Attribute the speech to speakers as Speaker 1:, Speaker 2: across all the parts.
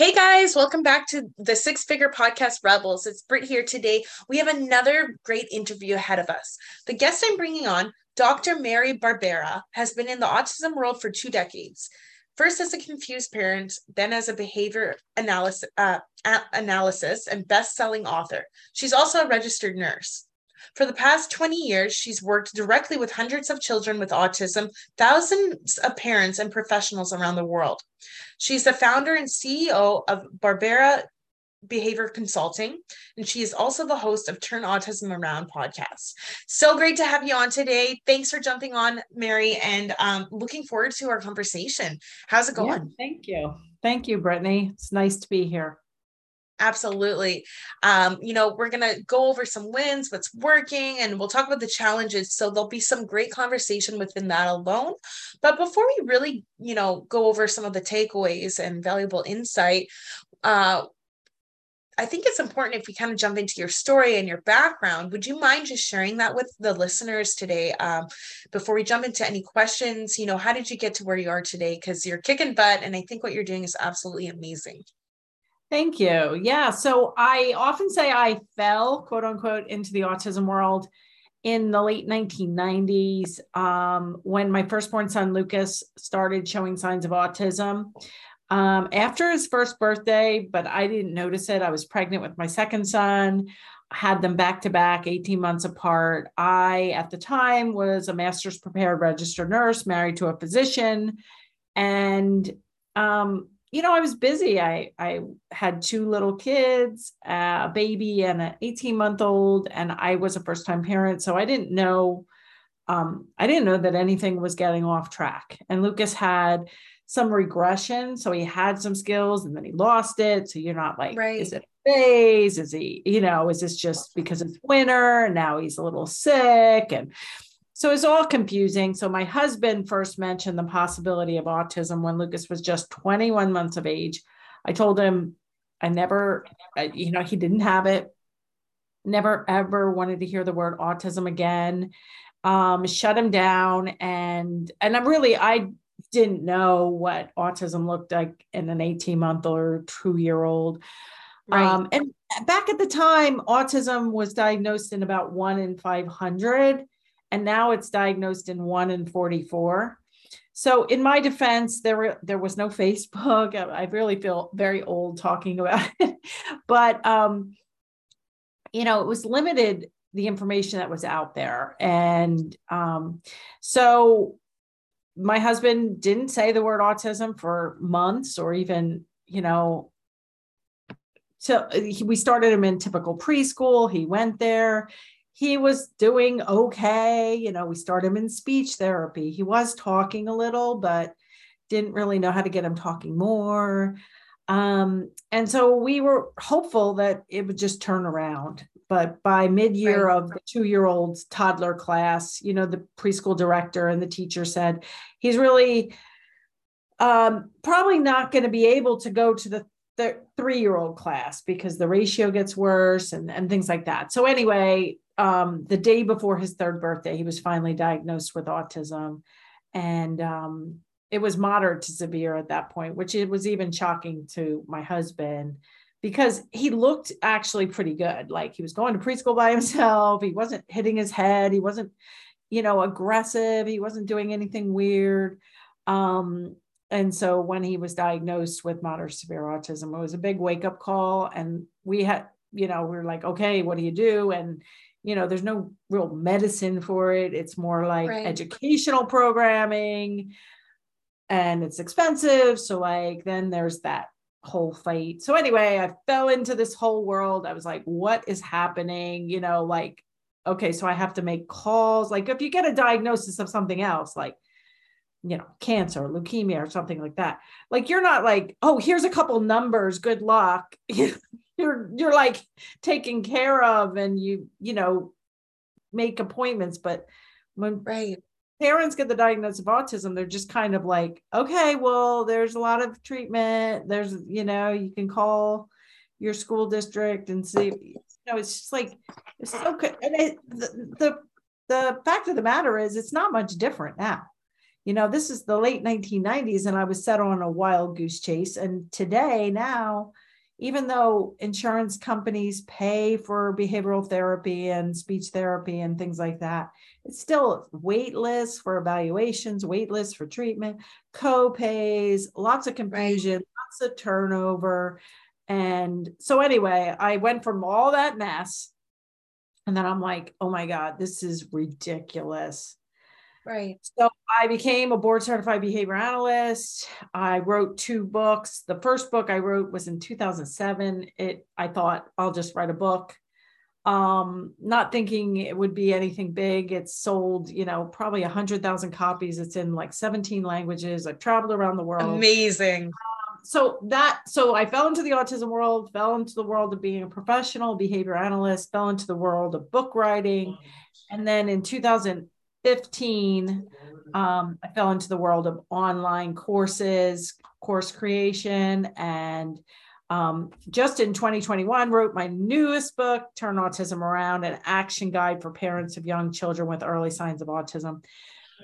Speaker 1: Hey guys, welcome back to the Six Figure Podcast Rebels. It's Britt here today. We have another great interview ahead of us. The guest I'm bringing on, Dr. Mary Barbera, has been in the autism world for two decades. First as a confused parent, then as a behavior analysis, uh, analysis and best-selling author. She's also a registered nurse. For the past 20 years, she's worked directly with hundreds of children with autism, thousands of parents, and professionals around the world. She's the founder and CEO of Barbera Behavior Consulting, and she is also the host of Turn Autism Around podcast. So great to have you on today. Thanks for jumping on, Mary, and um, looking forward to our conversation. How's it going?
Speaker 2: Yeah, thank you. Thank you, Brittany. It's nice to be here.
Speaker 1: Absolutely. Um, you know, we're going to go over some wins, what's working, and we'll talk about the challenges. So there'll be some great conversation within that alone. But before we really, you know, go over some of the takeaways and valuable insight, uh, I think it's important if we kind of jump into your story and your background. Would you mind just sharing that with the listeners today um, before we jump into any questions? You know, how did you get to where you are today? Because you're kicking butt, and I think what you're doing is absolutely amazing.
Speaker 2: Thank you. Yeah. So I often say I fell, quote unquote, into the autism world in the late 1990s um, when my firstborn son, Lucas, started showing signs of autism. Um, after his first birthday, but I didn't notice it. I was pregnant with my second son, had them back to back, 18 months apart. I, at the time, was a master's prepared registered nurse, married to a physician. And um, you know, I was busy. I I had two little kids, a baby and an 18 month old, and I was a first time parent, so I didn't know. Um, I didn't know that anything was getting off track. And Lucas had some regression, so he had some skills, and then he lost it. So you're not like, right. is it a phase? Is he, you know, is this just because it's winter and now he's a little sick and so it's all confusing. So my husband first mentioned the possibility of autism when Lucas was just 21 months of age. I told him I never, you know, he didn't have it. Never ever wanted to hear the word autism again. Um, shut him down, and and I'm really I didn't know what autism looked like in an 18 month or two year old. Right. Um, and back at the time, autism was diagnosed in about one in 500 and now it's diagnosed in 1 in 44 so in my defense there there was no facebook. I really feel very old talking about it. But um you know it was limited the information that was out there. And um so my husband didn't say the word autism for months or even you know so we started him in typical preschool. He went there he was doing okay. You know, we started him in speech therapy. He was talking a little, but didn't really know how to get him talking more. Um, and so we were hopeful that it would just turn around. But by mid year right. of the two year old toddler class, you know, the preschool director and the teacher said he's really um, probably not going to be able to go to the the three year old class because the ratio gets worse and, and things like that. So, anyway, um, the day before his third birthday, he was finally diagnosed with autism. And um, it was moderate to severe at that point, which it was even shocking to my husband because he looked actually pretty good. Like he was going to preschool by himself. He wasn't hitting his head. He wasn't, you know, aggressive. He wasn't doing anything weird. Um, and so when he was diagnosed with moderate severe autism, it was a big wake up call. And we had, you know, we were like, okay, what do you do? And you know there's no real medicine for it it's more like right. educational programming and it's expensive so like then there's that whole fight so anyway i fell into this whole world i was like what is happening you know like okay so i have to make calls like if you get a diagnosis of something else like you know, cancer, leukemia, or something like that. Like you're not like, oh, here's a couple numbers, good luck. you're you're like taken care of and you, you know, make appointments. But when
Speaker 1: right
Speaker 2: parents get the diagnosis of autism, they're just kind of like, okay, well, there's a lot of treatment. There's, you know, you can call your school district and see, you know, it's just like, it's so good. And it, the, the, the fact of the matter is, it's not much different now you know, this is the late 1990s, and I was set on a wild goose chase. And today, now, even though insurance companies pay for behavioral therapy and speech therapy and things like that, it's still wait lists for evaluations, wait lists for treatment, co-pays, lots of confusion, right. lots of turnover. And so anyway, I went from all that mess and then I'm like, oh my God, this is ridiculous.
Speaker 1: Right.
Speaker 2: So I became a board certified behavior analyst. I wrote two books. The first book I wrote was in 2007. It I thought I'll just write a book. Um, not thinking it would be anything big. It's sold, you know, probably a hundred thousand copies. It's in like 17 languages. I've traveled around the world.
Speaker 1: Amazing.
Speaker 2: Um, so that so I fell into the autism world, fell into the world of being a professional behavior analyst, fell into the world of book writing. And then in 2000 15, um, I fell into the world of online courses, course creation, and um, just in 2021 wrote my newest book, Turn Autism Around, an action guide for parents of young children with early signs of autism,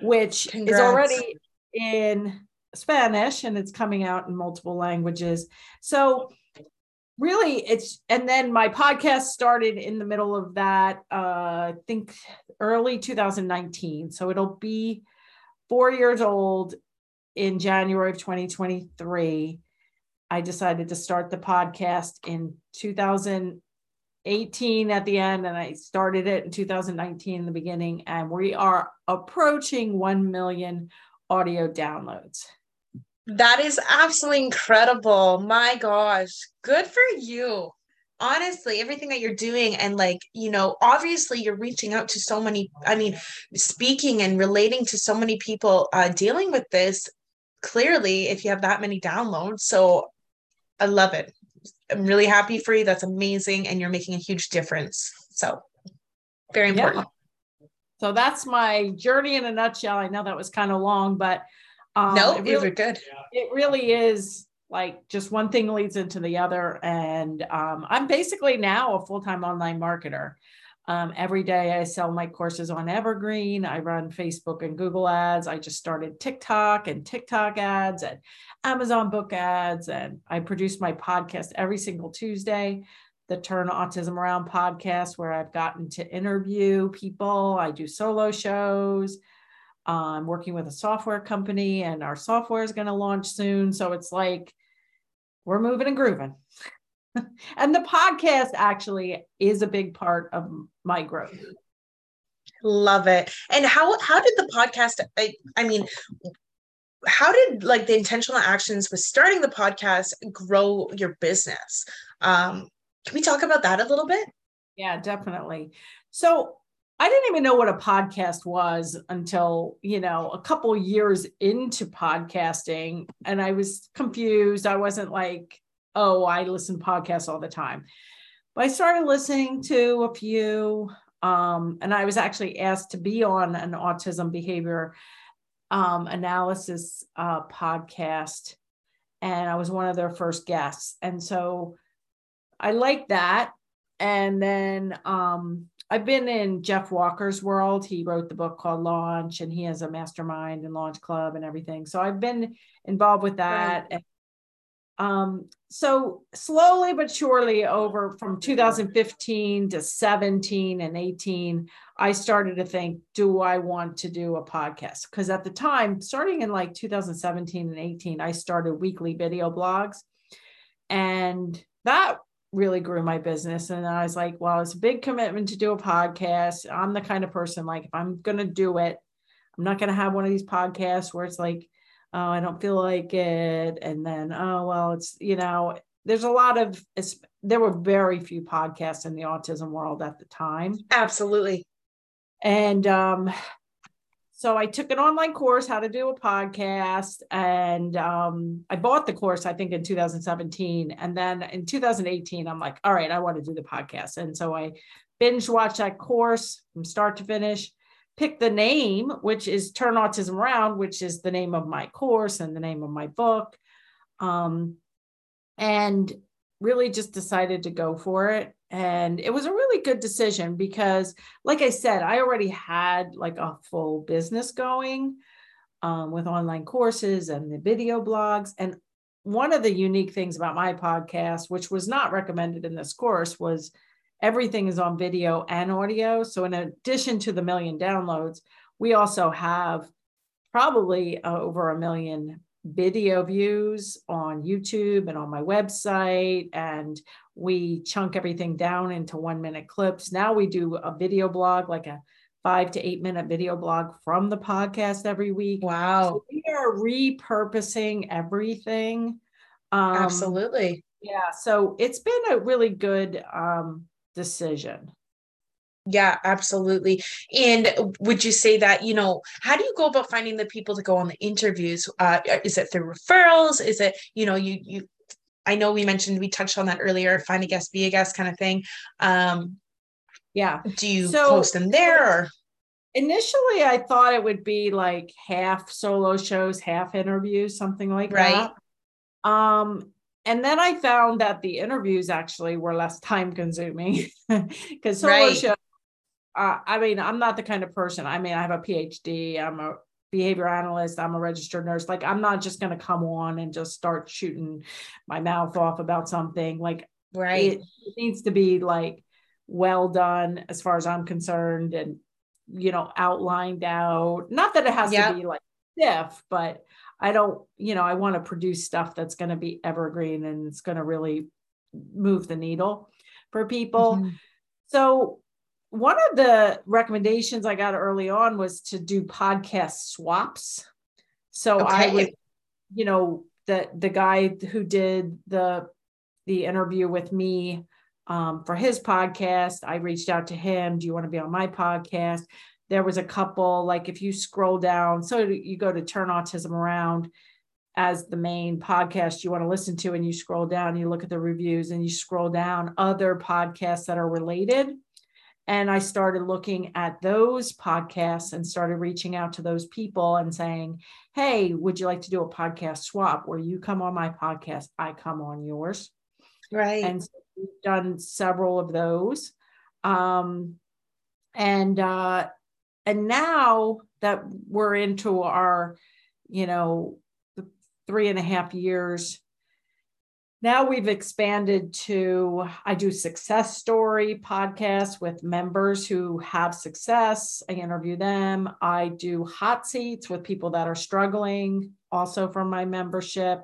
Speaker 2: which Congrats. is already in Spanish and it's coming out in multiple languages. So really it's and then my podcast started in the middle of that uh i think early 2019 so it'll be four years old in january of 2023 i decided to start the podcast in 2018 at the end and i started it in 2019 in the beginning and we are approaching 1 million audio downloads
Speaker 1: that is absolutely incredible. My gosh. Good for you. Honestly, everything that you're doing, and like, you know, obviously you're reaching out to so many, I mean, speaking and relating to so many people uh, dealing with this clearly if you have that many downloads. So I love it. I'm really happy for you. That's amazing. And you're making a huge difference. So very important.
Speaker 2: Yeah. So that's my journey in a nutshell. I know that was kind of long, but
Speaker 1: um, no, really, are good.
Speaker 2: It really is like just one thing leads into the other. And um, I'm basically now a full time online marketer. Um, every day I sell my courses on Evergreen. I run Facebook and Google ads. I just started TikTok and TikTok ads and Amazon book ads. And I produce my podcast every single Tuesday, the Turn Autism Around podcast, where I've gotten to interview people. I do solo shows. I'm working with a software company and our software is going to launch soon. So it's like we're moving and grooving. and the podcast actually is a big part of my growth.
Speaker 1: Love it. And how how did the podcast I, I mean how did like the intentional actions with starting the podcast grow your business? Um can we talk about that a little bit?
Speaker 2: Yeah, definitely. So I didn't even know what a podcast was until, you know, a couple years into podcasting. And I was confused. I wasn't like, oh, I listen to podcasts all the time. But I started listening to a few. Um, and I was actually asked to be on an autism behavior um, analysis uh, podcast. And I was one of their first guests. And so I liked that. And then um, I've been in Jeff Walker's world. He wrote the book called Launch, and he has a mastermind and launch club and everything. So I've been involved with that. Right. And, um, so slowly but surely, over from 2015 to 17 and 18, I started to think, do I want to do a podcast? Because at the time, starting in like 2017 and 18, I started weekly video blogs. And that really grew my business. And I was like, well, it's a big commitment to do a podcast. I'm the kind of person like, if I'm going to do it, I'm not going to have one of these podcasts where it's like, oh, I don't feel like it. And then, oh, well, it's, you know, there's a lot of, there were very few podcasts in the autism world at the time.
Speaker 1: Absolutely.
Speaker 2: And um, so I took an online course, how to do a podcast, and um, I bought the course, I think, in 2017. And then in 2018, I'm like, all right, I want to do the podcast. And so I binge watched that course from start to finish, picked the name, which is Turn Autism Around, which is the name of my course and the name of my book. Um, and really just decided to go for it and it was a really good decision because like i said i already had like a full business going um, with online courses and the video blogs and one of the unique things about my podcast which was not recommended in this course was everything is on video and audio so in addition to the million downloads we also have probably uh, over a million video views on YouTube and on my website. And we chunk everything down into one minute clips. Now we do a video blog, like a five to eight minute video blog from the podcast every week.
Speaker 1: Wow. So
Speaker 2: we are repurposing everything.
Speaker 1: Um, Absolutely.
Speaker 2: Yeah. So it's been a really good um, decision.
Speaker 1: Yeah, absolutely. And would you say that, you know, how do you go about finding the people to go on the interviews? Uh, is it through referrals? Is it, you know, you, you, I know we mentioned, we touched on that earlier, find a guest, be a guest kind of thing. Um,
Speaker 2: yeah.
Speaker 1: Do you so, post them there or?
Speaker 2: Initially, I thought it would be like half solo shows, half interviews, something like right. that. Um, and then I found that the interviews actually were less time consuming because solo right. shows uh, I mean, I'm not the kind of person. I mean, I have a PhD. I'm a behavior analyst. I'm a registered nurse. Like, I'm not just going to come on and just start shooting my mouth off about something. Like,
Speaker 1: right,
Speaker 2: it, it needs to be like well done as far as I'm concerned, and you know, outlined out. Not that it has yep. to be like stiff, but I don't. You know, I want to produce stuff that's going to be evergreen and it's going to really move the needle for people. Mm-hmm. So one of the recommendations I got early on was to do podcast swaps. So okay. I would, you know, the the guy who did the the interview with me um, for his podcast, I reached out to him. Do you want to be on my podcast? There was a couple, like if you scroll down, so you go to Turn Autism Around as the main podcast you want to listen to, and you scroll down, you look at the reviews, and you scroll down other podcasts that are related and I started looking at those podcasts and started reaching out to those people and saying, Hey, would you like to do a podcast swap where you come on my podcast, I come on yours?
Speaker 1: Right.
Speaker 2: And so we've done several of those. Um, and uh, and now that we're into our, you know, three and a half years now we've expanded to i do success story podcasts with members who have success. I interview them. I do hot seats with people that are struggling also from my membership.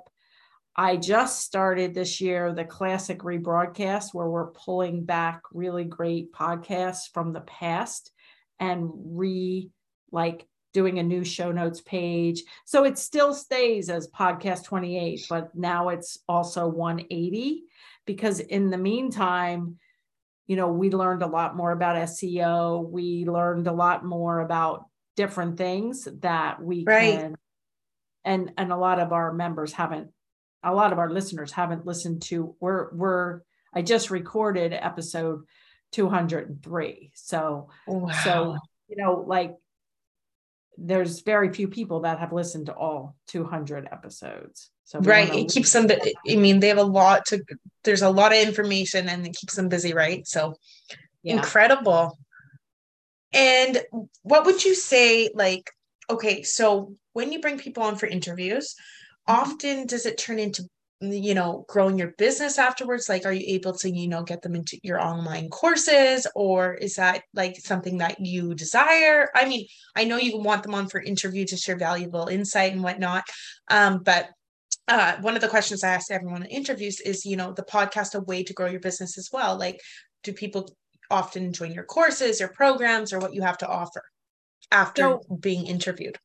Speaker 2: I just started this year the classic rebroadcast where we're pulling back really great podcasts from the past and re like doing a new show notes page. So it still stays as podcast 28, but now it's also 180 because in the meantime, you know, we learned a lot more about SEO. We learned a lot more about different things that we right. can and and a lot of our members haven't a lot of our listeners haven't listened to we're we're I just recorded episode 203. So wow. so you know like there's very few people that have listened to all 200 episodes so
Speaker 1: right it keeps them i mean they have a lot to there's a lot of information and it keeps them busy right so yeah. incredible and what would you say like okay so when you bring people on for interviews mm-hmm. often does it turn into you know growing your business afterwards? Like are you able to you know get them into your online courses or is that like something that you desire? I mean i know you want them on for interview to share valuable insight and whatnot um, but uh, one of the questions i ask everyone in interviews is you know the podcast a way to grow your business as well? Like do people often join your courses or programs or what you have to offer after so, being interviewed?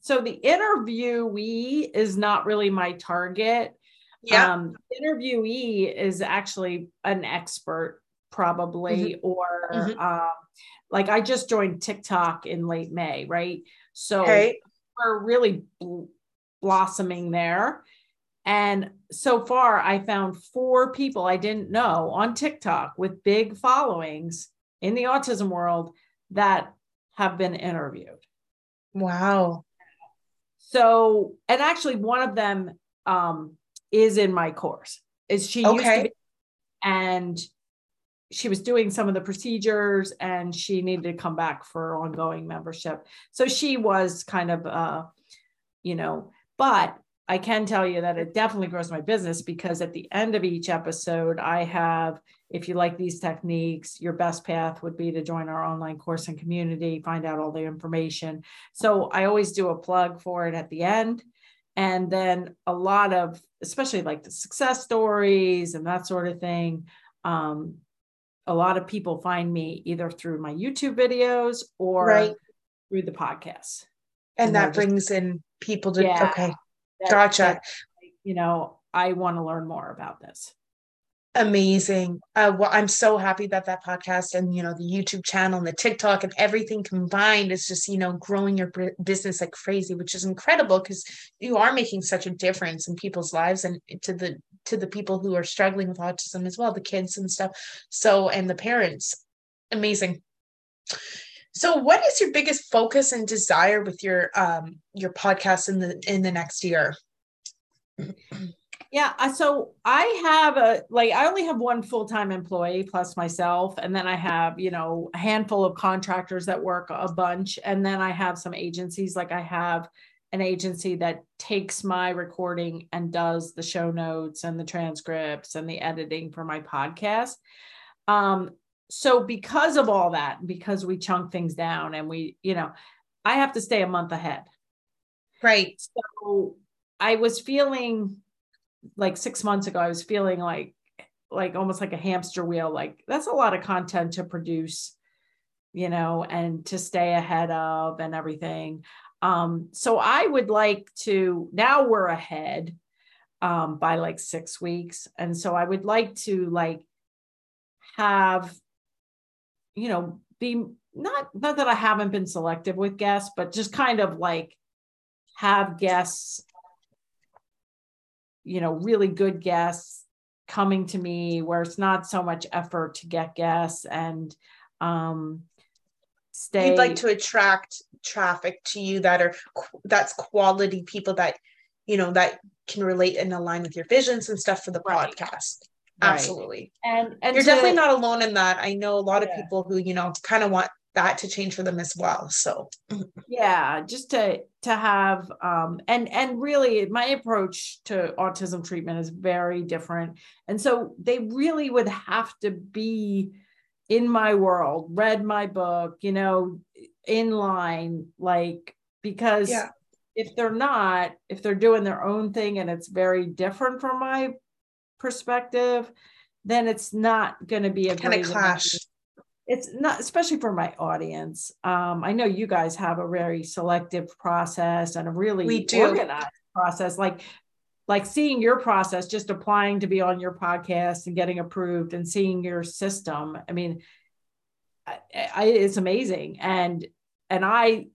Speaker 2: So the interviewee is not really my target
Speaker 1: yeah. Um,
Speaker 2: interviewee is actually an expert, probably, mm-hmm. or mm-hmm. Um, like I just joined TikTok in late May, right? So
Speaker 1: Okay.
Speaker 2: we're really bl- blossoming there. And so far, I found four people I didn't know on TikTok with big followings in the autism world that have been interviewed.
Speaker 1: Wow.
Speaker 2: So, and actually, one of them um, is in my course. Is she used to
Speaker 1: Okay.
Speaker 2: be, and she was doing some of the procedures, and she needed to come back for ongoing membership. So she was kind of, uh, you know, but I can tell you that it definitely grows my business because at the end of each episode, I have, if you like these techniques, your best path would be to join our online course and community, find out all the information. So I always do a plug for it at the end. And then a lot of, especially like the success stories and that sort of thing. Um, a lot of people find me either through my YouTube videos or
Speaker 1: Right.
Speaker 2: through the podcast
Speaker 1: And
Speaker 2: And
Speaker 1: that
Speaker 2: just-
Speaker 1: brings in people to,
Speaker 2: Yeah.
Speaker 1: okay. Gotcha.
Speaker 2: you know, I want to learn more about this.
Speaker 1: Amazing. Uh, well, I'm so happy that that podcast and you know the YouTube channel and the TikTok and everything combined is just you know growing your business like crazy, which is incredible because you are making such a difference in people's lives and to the to the people who are struggling with autism as well, the kids and stuff. So and the parents, amazing. So, what is your biggest focus and desire with your um your podcast in the in the next year?
Speaker 2: Yeah. So I have a, like, I only have one full time employee plus myself. And then I have, you know, a handful of contractors that work a bunch. And then I have some agencies, like I have an agency that takes my recording and does the show notes and the transcripts and the editing for my podcast. Um, so because of all that, because we chunk things down and we, you know, I have to stay a month ahead.
Speaker 1: Right.
Speaker 2: So I was feeling like six months ago, I was feeling like like almost like a hamster wheel. Like that's a lot of content to produce, you know, and to stay ahead of and everything. Um, so I would like to now we're ahead um by like six weeks. And so I would like to like have, you know, be not not that I haven't been selective with guests, but just kind of like have guests you know really good guests coming to me where it's not so much effort to get guests and um stay
Speaker 1: You'd like to attract traffic to you that are that's quality people that you know that can relate and align with your visions and stuff for the
Speaker 2: Right.
Speaker 1: podcast.
Speaker 2: Right.
Speaker 1: Absolutely.
Speaker 2: and and
Speaker 1: You're
Speaker 2: to-
Speaker 1: definitely not alone in that. I know a lot of
Speaker 2: Yeah.
Speaker 1: people who, you know, kind of want that to change for them as well. So
Speaker 2: yeah just to to have um and and really my approach to autism treatment is very different and so they really would have to be in my world read my book you know in line like because
Speaker 1: Yeah.
Speaker 2: if they're not if they're doing their own thing and it's very different from my perspective then it's not going to be a
Speaker 1: kind of clash.
Speaker 2: It's not especially for my audience. Um, i know you guys have a very selective process and a really
Speaker 1: We do.
Speaker 2: organized process like like seeing your process just applying to be on your podcast and getting approved and seeing your system. I mean I, I, it's amazing. And and i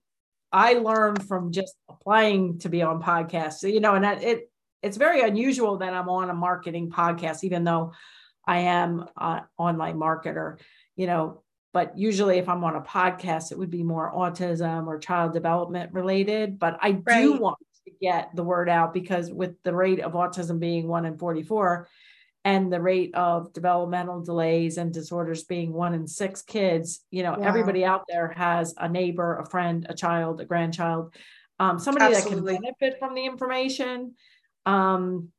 Speaker 2: i learned from just applying to be on podcasts so, you know and that it it's very unusual that i'm on a marketing podcast even though i am uh, online marketer you know but usually if i'm on a podcast it would be more autism or child development related but i do want to get the word out because with the rate of autism being 1 in 44 and the rate of developmental delays and disorders being 1 in 6 kids you know
Speaker 1: Wow.
Speaker 2: everybody out there has a neighbor a friend a child a grandchild um, somebody
Speaker 1: Absolutely.
Speaker 2: that can benefit from the information um,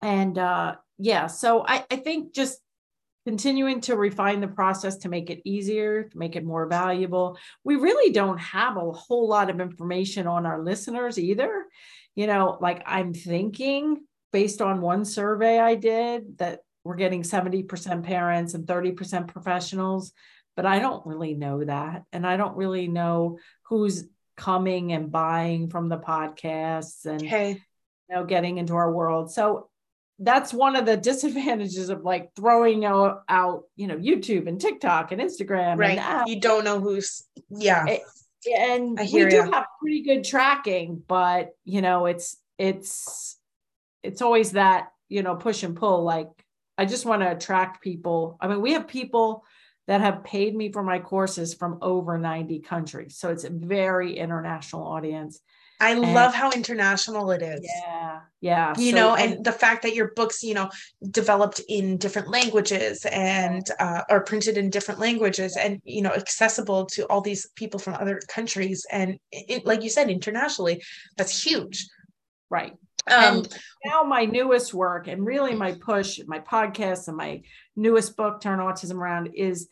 Speaker 2: and uh, yeah so I, I think just continuing to refine the process to make it easier to make it more valuable. We really don't have a whole lot of information on our listeners either. You know like i'm thinking based on one survey i did that we're getting 70% parents and 30% professionals but i don't really know that. And i don't really know who's coming and buying from the podcasts and
Speaker 1: Okay.
Speaker 2: you know getting into our world. So that's one of the disadvantages of like throwing out, out you know youtube and tiktok and instagram
Speaker 1: Right.
Speaker 2: and.
Speaker 1: You don't know who's yeah.
Speaker 2: It- and
Speaker 1: I
Speaker 2: we do have pretty good tracking, but you know, it's it's it's always that you know push and pull. Like I just want to attract people. I mean, we have people that have paid me for my courses from over 90 countries, so it's a very international audience.
Speaker 1: I
Speaker 2: And-
Speaker 1: love how international it is.
Speaker 2: Yeah, yeah.
Speaker 1: You
Speaker 2: So-
Speaker 1: know, and the fact that your books, you know, developed in different languages and uh, are printed in different languages and, you know, accessible to all these people from other countries. And it, like you said, internationally, that's huge.
Speaker 2: right.
Speaker 1: Um,
Speaker 2: and now my newest work and really my push my podcast and my newest book turn autism around is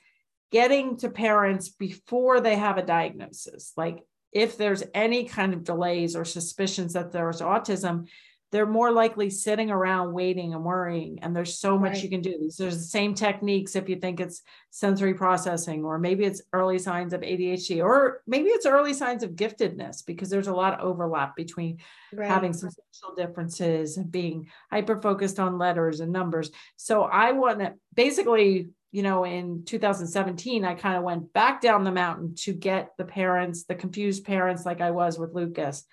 Speaker 2: getting to parents before they have a diagnosis like if there's any kind of delays or suspicions that there's autism they're more likely sitting around waiting and worrying and there's so much
Speaker 1: Right.
Speaker 2: you can do there's the same techniques if you think it's sensory processing or maybe it's early signs of adhd or maybe it's early signs of giftedness because there's a lot of overlap between
Speaker 1: right.
Speaker 2: having some social differences and being hyper focused on letters and numbers. So I want to basically, you know, in 2017, I kind of went back down the mountain to get the parents, the confused parents, like I was with Lucas,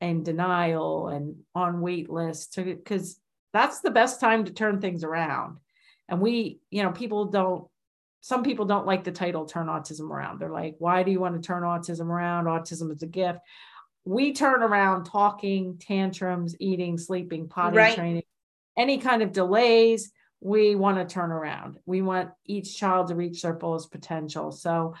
Speaker 2: in denial and on wait lists, because that's the best time to turn things around. And we, you know, people don't. Some people don't like the title "Turn Autism Around." They're like, "Why do you want to turn autism around? Autism is a gift." we turn around talking, tantrums, eating, sleeping, potty
Speaker 1: Right.
Speaker 2: training, any kind of delays, we want to turn around. We want each child to reach their fullest potential. So,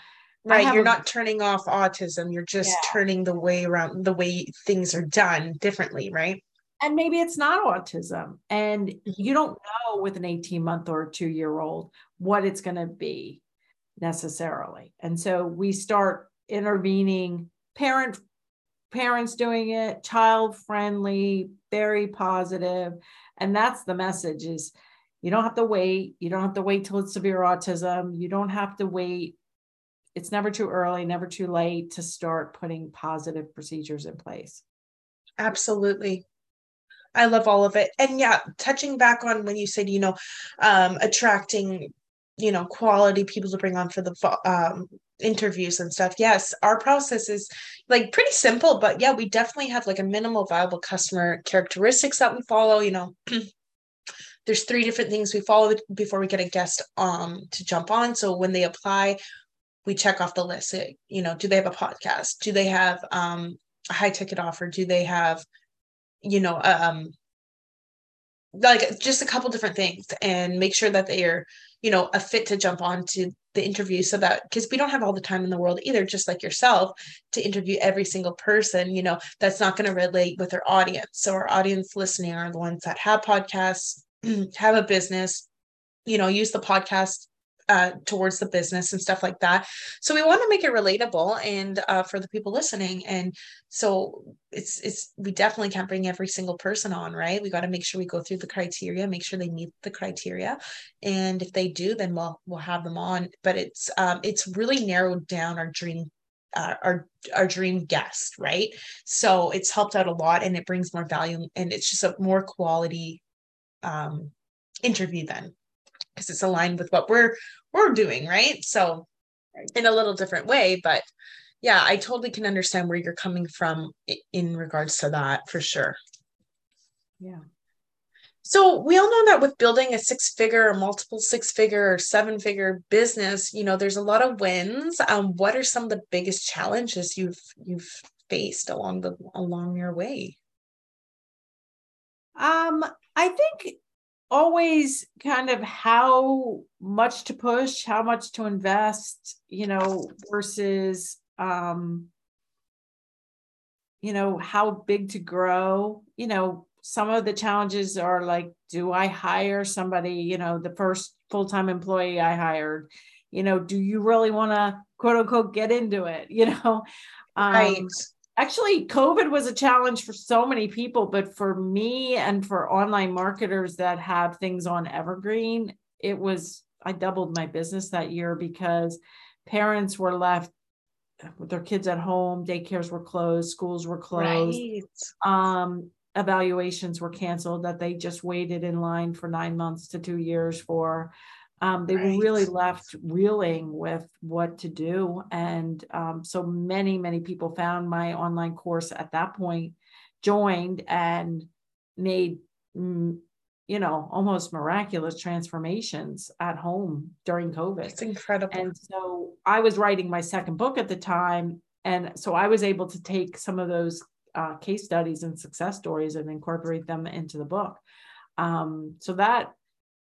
Speaker 1: Right. You're
Speaker 2: a-
Speaker 1: not turning off autism. You're just
Speaker 2: Yeah.
Speaker 1: turning the way around the way things are done differently, right?
Speaker 2: and maybe it's not autism, and
Speaker 1: Mm-hmm.
Speaker 2: you don't know with an 18 month or two year old what it's going to be necessarily. And so we start intervening, parent parents doing it, child friendly, very positive, and that's the message is you don't have to wait, you don't have to wait till it's severe autism, you don't have to wait it's never too early, never too late to start putting positive procedures in place.
Speaker 1: Absolutely. I love all of it. And yeah, touching back on when you said, you know, um, attracting, you know, quality people to bring on for the um, interviews and stuff. Yes, our process is like pretty simple, but yeah, we definitely have like a minimal viable customer characteristics that we follow. You know, there's three different things we follow before we get a guest um to jump on. So when they apply, we check off the list. It, you know, do they have a podcast? Do they have um a high ticket offer? Do they have you know um like just a couple different things and make sure that they are you know a fit to jump on to the interview so that because we don't have all the time in the world either just like yourself to interview every single person you know that's not going to relate with our audience so our audience listening are the ones that have podcasts have a business you know use the podcast uh, towards the business and stuff like that. So we want to make it relatable and uh, for the people listening. And so it's it's we definitely can't bring every single person on right? We got to make sure we go through the criteria make sure they meet the criteria. And if they do then we'll we'll have them on. But it's um it's really narrowed down our dream uh, our our dream guest right? So it's helped out a lot and it brings more value and it's just a more quality um interview then because it's aligned with what we're we're doing right? So in a little different way but yeah i totally can understand where you're coming from in regards to that for sure.
Speaker 2: Yeah.
Speaker 1: so we all know that with building a six figure or multiple six figure or seven figure business you know there's a lot of wins. Um what are some of the biggest challenges you've you've faced along the along your way?
Speaker 2: Um, I think always kind of how much to push, how much to invest, you know, versus um, you know, how big to grow. You know, some of the challenges are like, do I hire somebody, you know, the first full-time employee I hired, you know, do you really want to quote unquote get into it? You know? Um,
Speaker 1: right
Speaker 2: actually covid was a challenge for so many people but for me and for online marketers that have things on evergreen it was i doubled my business that year because parents were left with their kids at home daycares were closed schools were closed.
Speaker 1: Right.
Speaker 2: Um evaluations were canceled that they just waited in line for nine months to two years for Um, they
Speaker 1: Right.
Speaker 2: were really left reeling with what to do. And um, so many, many people found my online course at that point, joined and made, you know, almost miraculous transformations at home during COVID.
Speaker 1: It's incredible.
Speaker 2: And so I was writing my second book at the time. And so I was able to take some of those uh, case studies and success stories and incorporate them into the book. Um, so that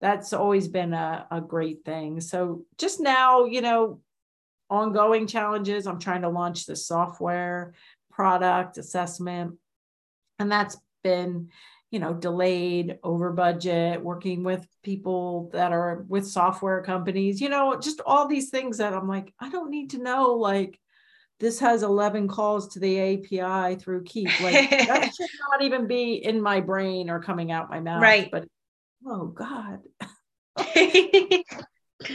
Speaker 2: that's always been a, a great thing. So just now, you know, ongoing challenges. I'm trying to launch the software product assessment. And that's been, you know, delayed over budget, working with people that are with software companies, you know, just all these things that I'm like, I don't need to know like this has 11 calls to the API through Keep. Like that should not even be in my brain or coming out my mouth.
Speaker 1: Right.
Speaker 2: But oh God.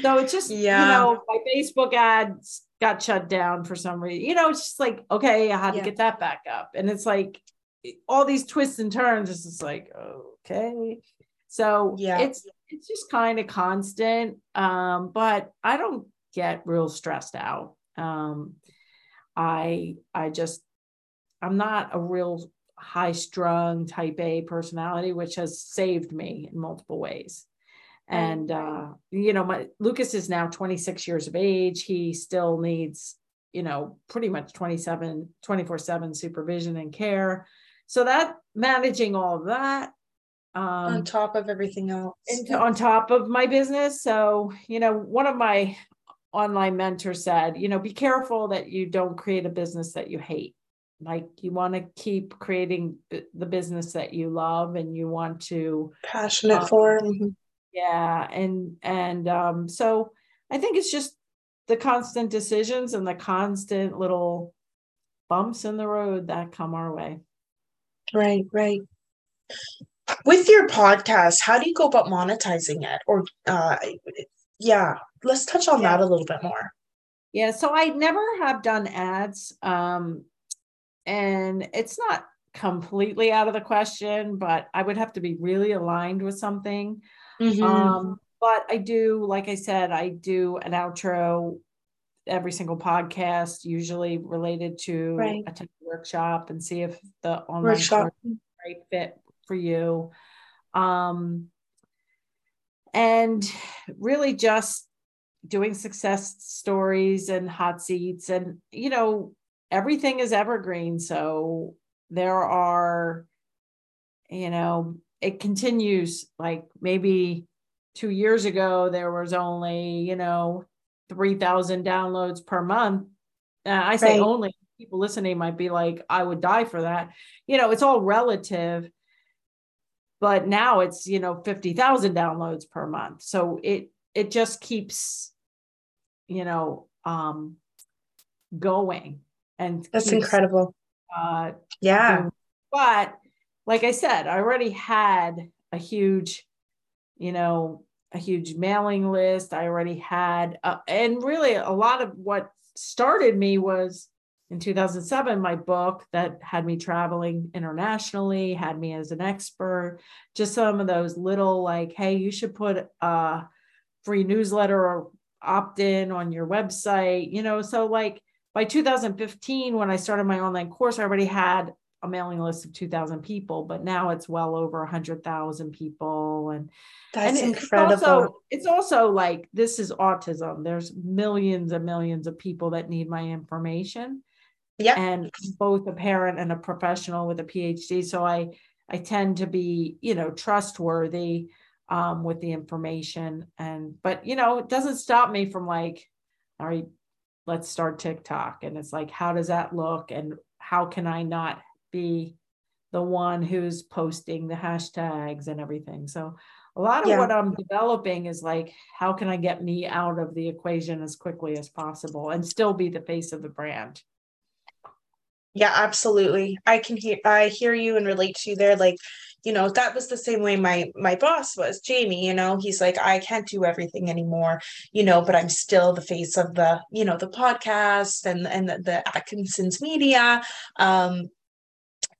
Speaker 2: So it's just,
Speaker 1: Yeah.
Speaker 2: you know, my Facebook ads got shut down for some reason. You know, it's just like, okay, I had
Speaker 1: Yeah.
Speaker 2: to get that back up. And it's like all these twists and turns. It's just like, okay. So
Speaker 1: Yeah.
Speaker 2: it's it's just kind of constant. Um, but I don't get real stressed out. Um, I I just I'm not a real high strung type A personality, which has saved me in multiple ways. And uh, you know, my Lucas is now 26 years of age. He still needs, you know, pretty much 27, 24-7 supervision and care. So that managing all that
Speaker 1: On
Speaker 2: um
Speaker 1: top of everything else.
Speaker 2: and on top of my business. So, you know, one of my online mentors said, you know, be careful that you don't create a business that you hate. Like you want to keep creating b- the business that you love and you want to
Speaker 1: Passionate
Speaker 2: Um,
Speaker 1: for. mhm.
Speaker 2: yeah, and and um so I think it's just the constant decisions and the constant little bumps in the road that come our way.
Speaker 1: Right, right. With your podcast, how do you go about monetizing it? Or uh yeah, let's touch on
Speaker 2: Yeah.
Speaker 1: that a little bit more.
Speaker 2: Yeah, so I never have done ads. Um, and it's not completely out of the question, but I would have to be really aligned with something.
Speaker 1: Mhm.
Speaker 2: Um, but I do, like I said, I do an outro every single podcast, usually related to
Speaker 1: Right.
Speaker 2: attend a workshop and see if the online
Speaker 1: Workshop.
Speaker 2: is right fit for you. Um, and really just doing success stories and hot seats and you know everything is evergreen so there are you know it continues like maybe 2 years ago there was only you know 3000 downloads per month. Uh, i say
Speaker 1: Right.
Speaker 2: only people listening might be like i would die for that. You know it's all relative but now it's you know 50,000 downloads per month. So it it just keeps you know um going and
Speaker 1: That's incredible.
Speaker 2: uh
Speaker 1: Yeah.
Speaker 2: but like i said i already had a huge you know a huge mailing list i already had uh, and really a lot of what started me was in 2007 my book that had me traveling internationally had me as an expert just some of those little like hey you should put a free newsletter or opt in on your website you know so like by 2015 when i started my online course i already had a mailing list of 2000 people but now it's well over 100000 people and
Speaker 1: That's
Speaker 2: and it's
Speaker 1: incredible.
Speaker 2: also it's also like this is autism there's millions and millions of people that need my information
Speaker 1: yeah.
Speaker 2: and both a parent and a professional with a phd so i i tend to be you know trustworthy um, with the information and but you know it doesn't stop me from like all right let's start tiktok. And it's like how does that look? And how can i not be the one who's posting the hashtags and everything? So a lot of
Speaker 1: Yeah.
Speaker 2: what i'm developing is like how can i get me out of the equation as quickly as possible and still be the face of the brand
Speaker 1: Yeah, absolutely. I can hear I hear you and relate to you there. Like, you know, that was the same way my my boss was, Jamie, you know, he's like, I can't do everything anymore, you know, but I'm still the face of the, you know, the podcast and and the, the Atkinson's media. Um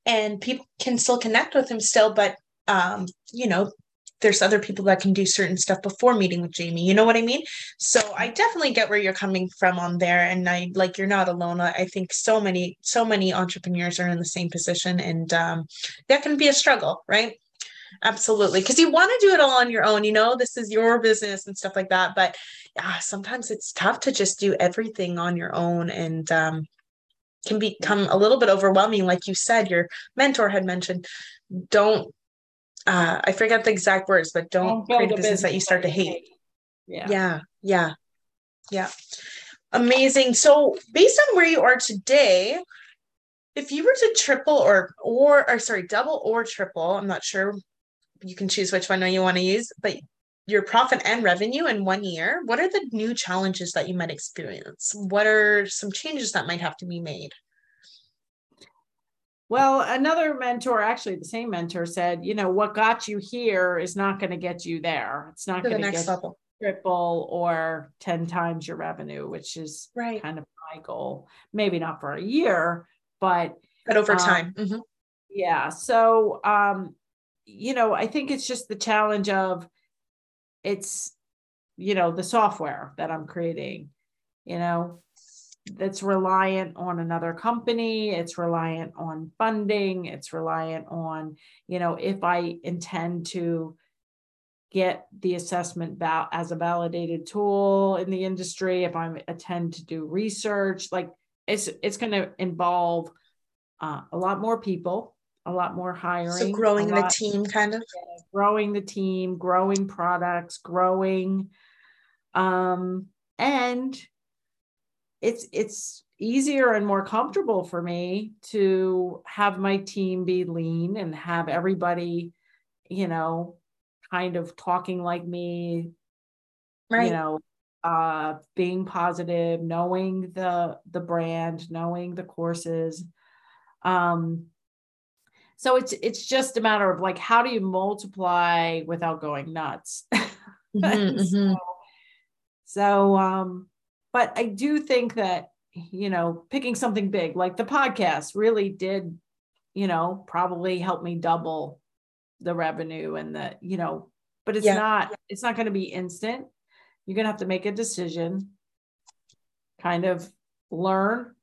Speaker 1: and people can still connect with him still, but um, you know, there's other people that can do certain stuff before meeting with Jamie. You know what I mean? So I definitely get where you're coming from on there. And I like you're not alone. I think so many, so many entrepreneurs are in the same position and um, that can be a struggle, right? Absolutely. Because you want to do it all on your own, you know, this is your business and stuff like that. But yeah, sometimes it's tough to just do everything on your own and um, can become a little bit overwhelming. Like you said, your mentor had mentioned, don't uh, I forget the exact words, but don't, don't create a business, business that you start to hate. Yeah. Yeah. Yeah. Yeah. Amazing. So based on where you are today, if you were to triple or or or sorry, double or triple, I'm not sure you can choose which one you want to use, but your profit and revenue in one year, what are the new challenges that you might experience? What are some changes that might have to be made?
Speaker 2: Well, another mentor, actually the same mentor said, you know, what got you here is not going to get you there. It's not going to get level. triple or 10 times your revenue, which is right. kind of my goal. Maybe not for a year, but
Speaker 1: but over um, time.
Speaker 2: Mm-hmm. Yeah. So um, you know, I think it's just the challenge of it's, you know, the software that I'm creating, you know, that's reliant on another company it's reliant on funding it's reliant on you know if i intend to get the assessment val- as a validated tool in the industry if i intend to do research like it's it's going to involve uh, a lot more people a lot more hiring so
Speaker 1: growing the team kind of?
Speaker 2: Growing the team growing products growing um and it's it's easier and more comfortable for me to have my team be lean and have everybody you know kind of talking like me right. you know uh being positive knowing the the brand knowing the courses. Um so it's it's just a matter of like how do you multiply without going nuts? Mm-hmm, so, mm-hmm. so um but I do think that, you know, picking something big like the podcast really did, you know, probably help me double the revenue and the, you know, but it's yeah. not, it's not going to be instant. You're going to have to make a decision, kind of learn,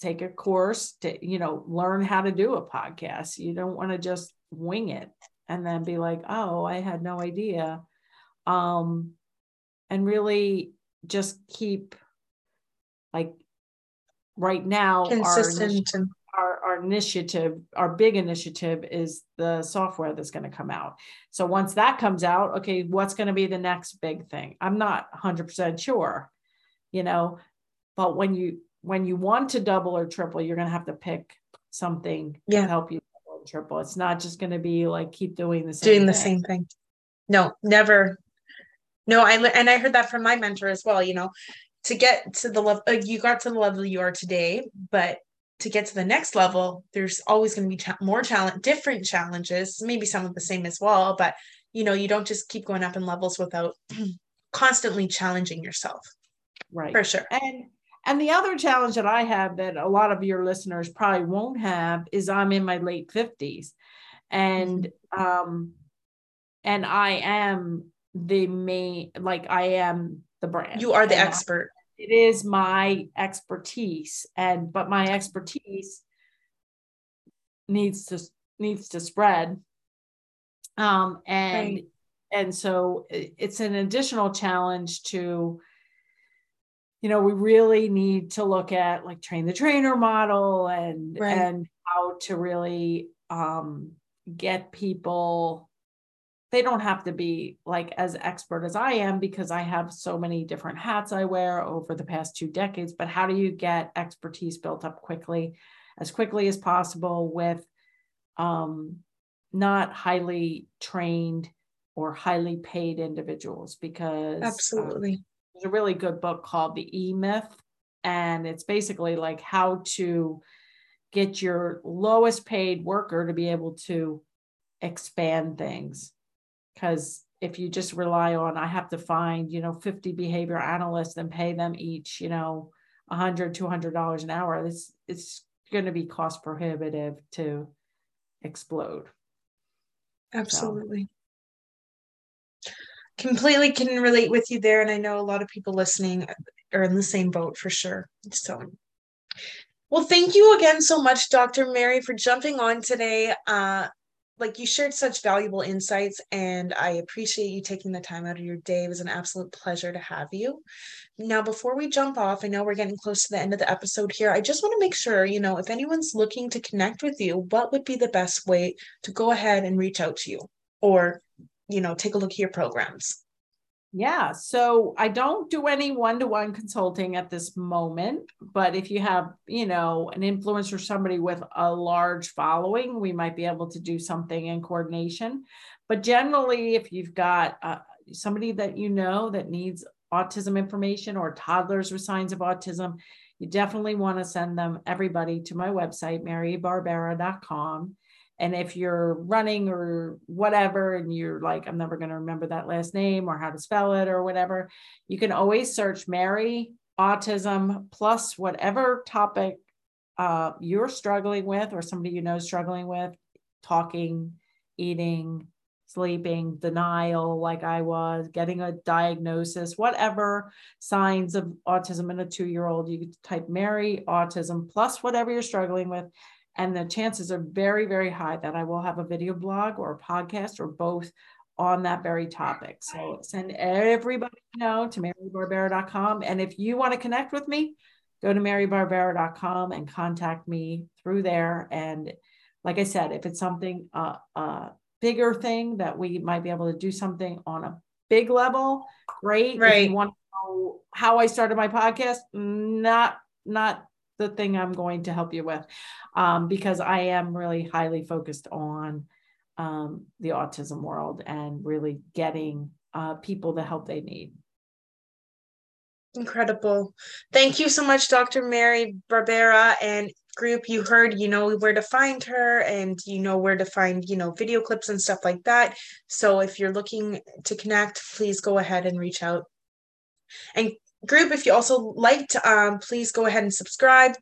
Speaker 2: take a course to, you know, learn how to do a podcast. You don't want to just wing it and then be like, oh, I had no idea. Um, and really just keep like right now
Speaker 1: consistent
Speaker 2: our, our, our initiative our big initiative is the software that's going to come out. So once that comes out okay what's going to be the next big thing? I'm not 100% sure you know but when you when you want to double or triple you're going to have to pick something yeah. to help you double or triple. It's not just going to be like keep doing the same
Speaker 1: doing the thing. same thing. No never. No i and i heard that from my mentor as well you know to get to the level uh, you got to the level you are today but to get to the next level there's always going to be cha- more challenge different challenges maybe some of the same as well but you know you don't just keep going up in levels without constantly challenging yourself
Speaker 2: right
Speaker 1: for sure
Speaker 2: and and the other challenge that i have that a lot of your listeners probably won't have is i'm in my late 50s and mm-hmm. um and i am the main like i am the brand.
Speaker 1: You are the and expert.
Speaker 2: It is my expertise, and but my expertise needs to needs to spread. Um, and right. and so it's an additional challenge to you know we really need to look at like train the trainer model and right. and how to really um, get people they don't have to be like as expert as I am because I have so many different hats I wear over the past two decades. But how do you get expertise built up quickly, as quickly as possible with um, not highly trained or highly paid individuals? Because
Speaker 1: um, absolutely. Um,
Speaker 2: there's a really good book called The E Myth, and it's basically like how to get your lowest paid worker to be able to expand things because if you just rely on i have to find you know 50 behavior analysts and pay them each you know 100 200 dollars an hour it's it's going to be cost prohibitive to explode
Speaker 1: absolutely completely can relate with you there. And I know a lot of people listening are in the same boat for sure. So, well, thank you again so much, Dr. Mary, for jumping on today. Uh, like you shared such valuable insights and i appreciate you taking the time out of your day. It was an absolute pleasure to have you. Now before we jump off i know we're getting close to the end of the episode here. I just want to make sure you know if anyone's looking to connect with you what would be the best way to go ahead and reach out to you or you know take a look at your programs
Speaker 2: yeah. So I don't do any one to one consulting at this moment. But if you have, you know, an influencer, somebody with a large following, we might be able to do something in coordination. But generally, if you've got uh, somebody that you know that needs autism information or toddlers with signs of autism, you definitely want to send them everybody to my website, marybarbera.com and if you're running or whatever, and you're like, I'm never going to remember that last name or how to spell it or whatever, you can always search Mary autism plus whatever topic uh, you're struggling with or somebody you know is struggling with talking, eating, sleeping, denial, like I was, getting a diagnosis, whatever signs of autism in a two year old, you type Mary autism plus whatever you're struggling with, and the chances are very, very high that I will have a video blog or a podcast or both on that very topic. So send everybody you know to marybarbera.com. And if you want to connect with me, go to marybarbera.com and contact me through there. And like I said, if it's something, uh, uh, bigger thing that we might be able to do something on a big level, great.
Speaker 1: Right.
Speaker 2: If you want to know how I started my podcast, not not the thing I'm going to help you with um, because I am really highly focused on um, the autism world and really getting uh, people the help they need.
Speaker 1: Incredible. Thank you so much, Dr. Mary Barbera and group. You heard, you know, where to find her and you know where to find, you know, video clips and stuff like that. So if you're looking to connect, please go ahead and reach out. And group. If you also liked, um, please go ahead and subscribe.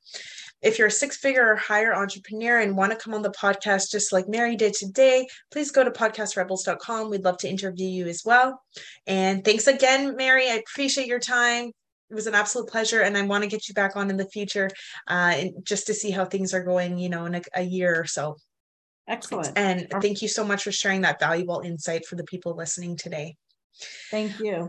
Speaker 1: If you're a six figure or higher entrepreneur and want to come on the podcast just like Mary did today, please go to podcastrebels.com. We'd love to interview you as well. And thanks again, Mary. I appreciate your time. It was an absolute pleasure, and I want to get you back on in the future, uh, just to see how things are going. You know, in a, a year or so.
Speaker 2: Excellent.
Speaker 1: And thank you so much for sharing that valuable insight for the people listening today.
Speaker 2: Thank you.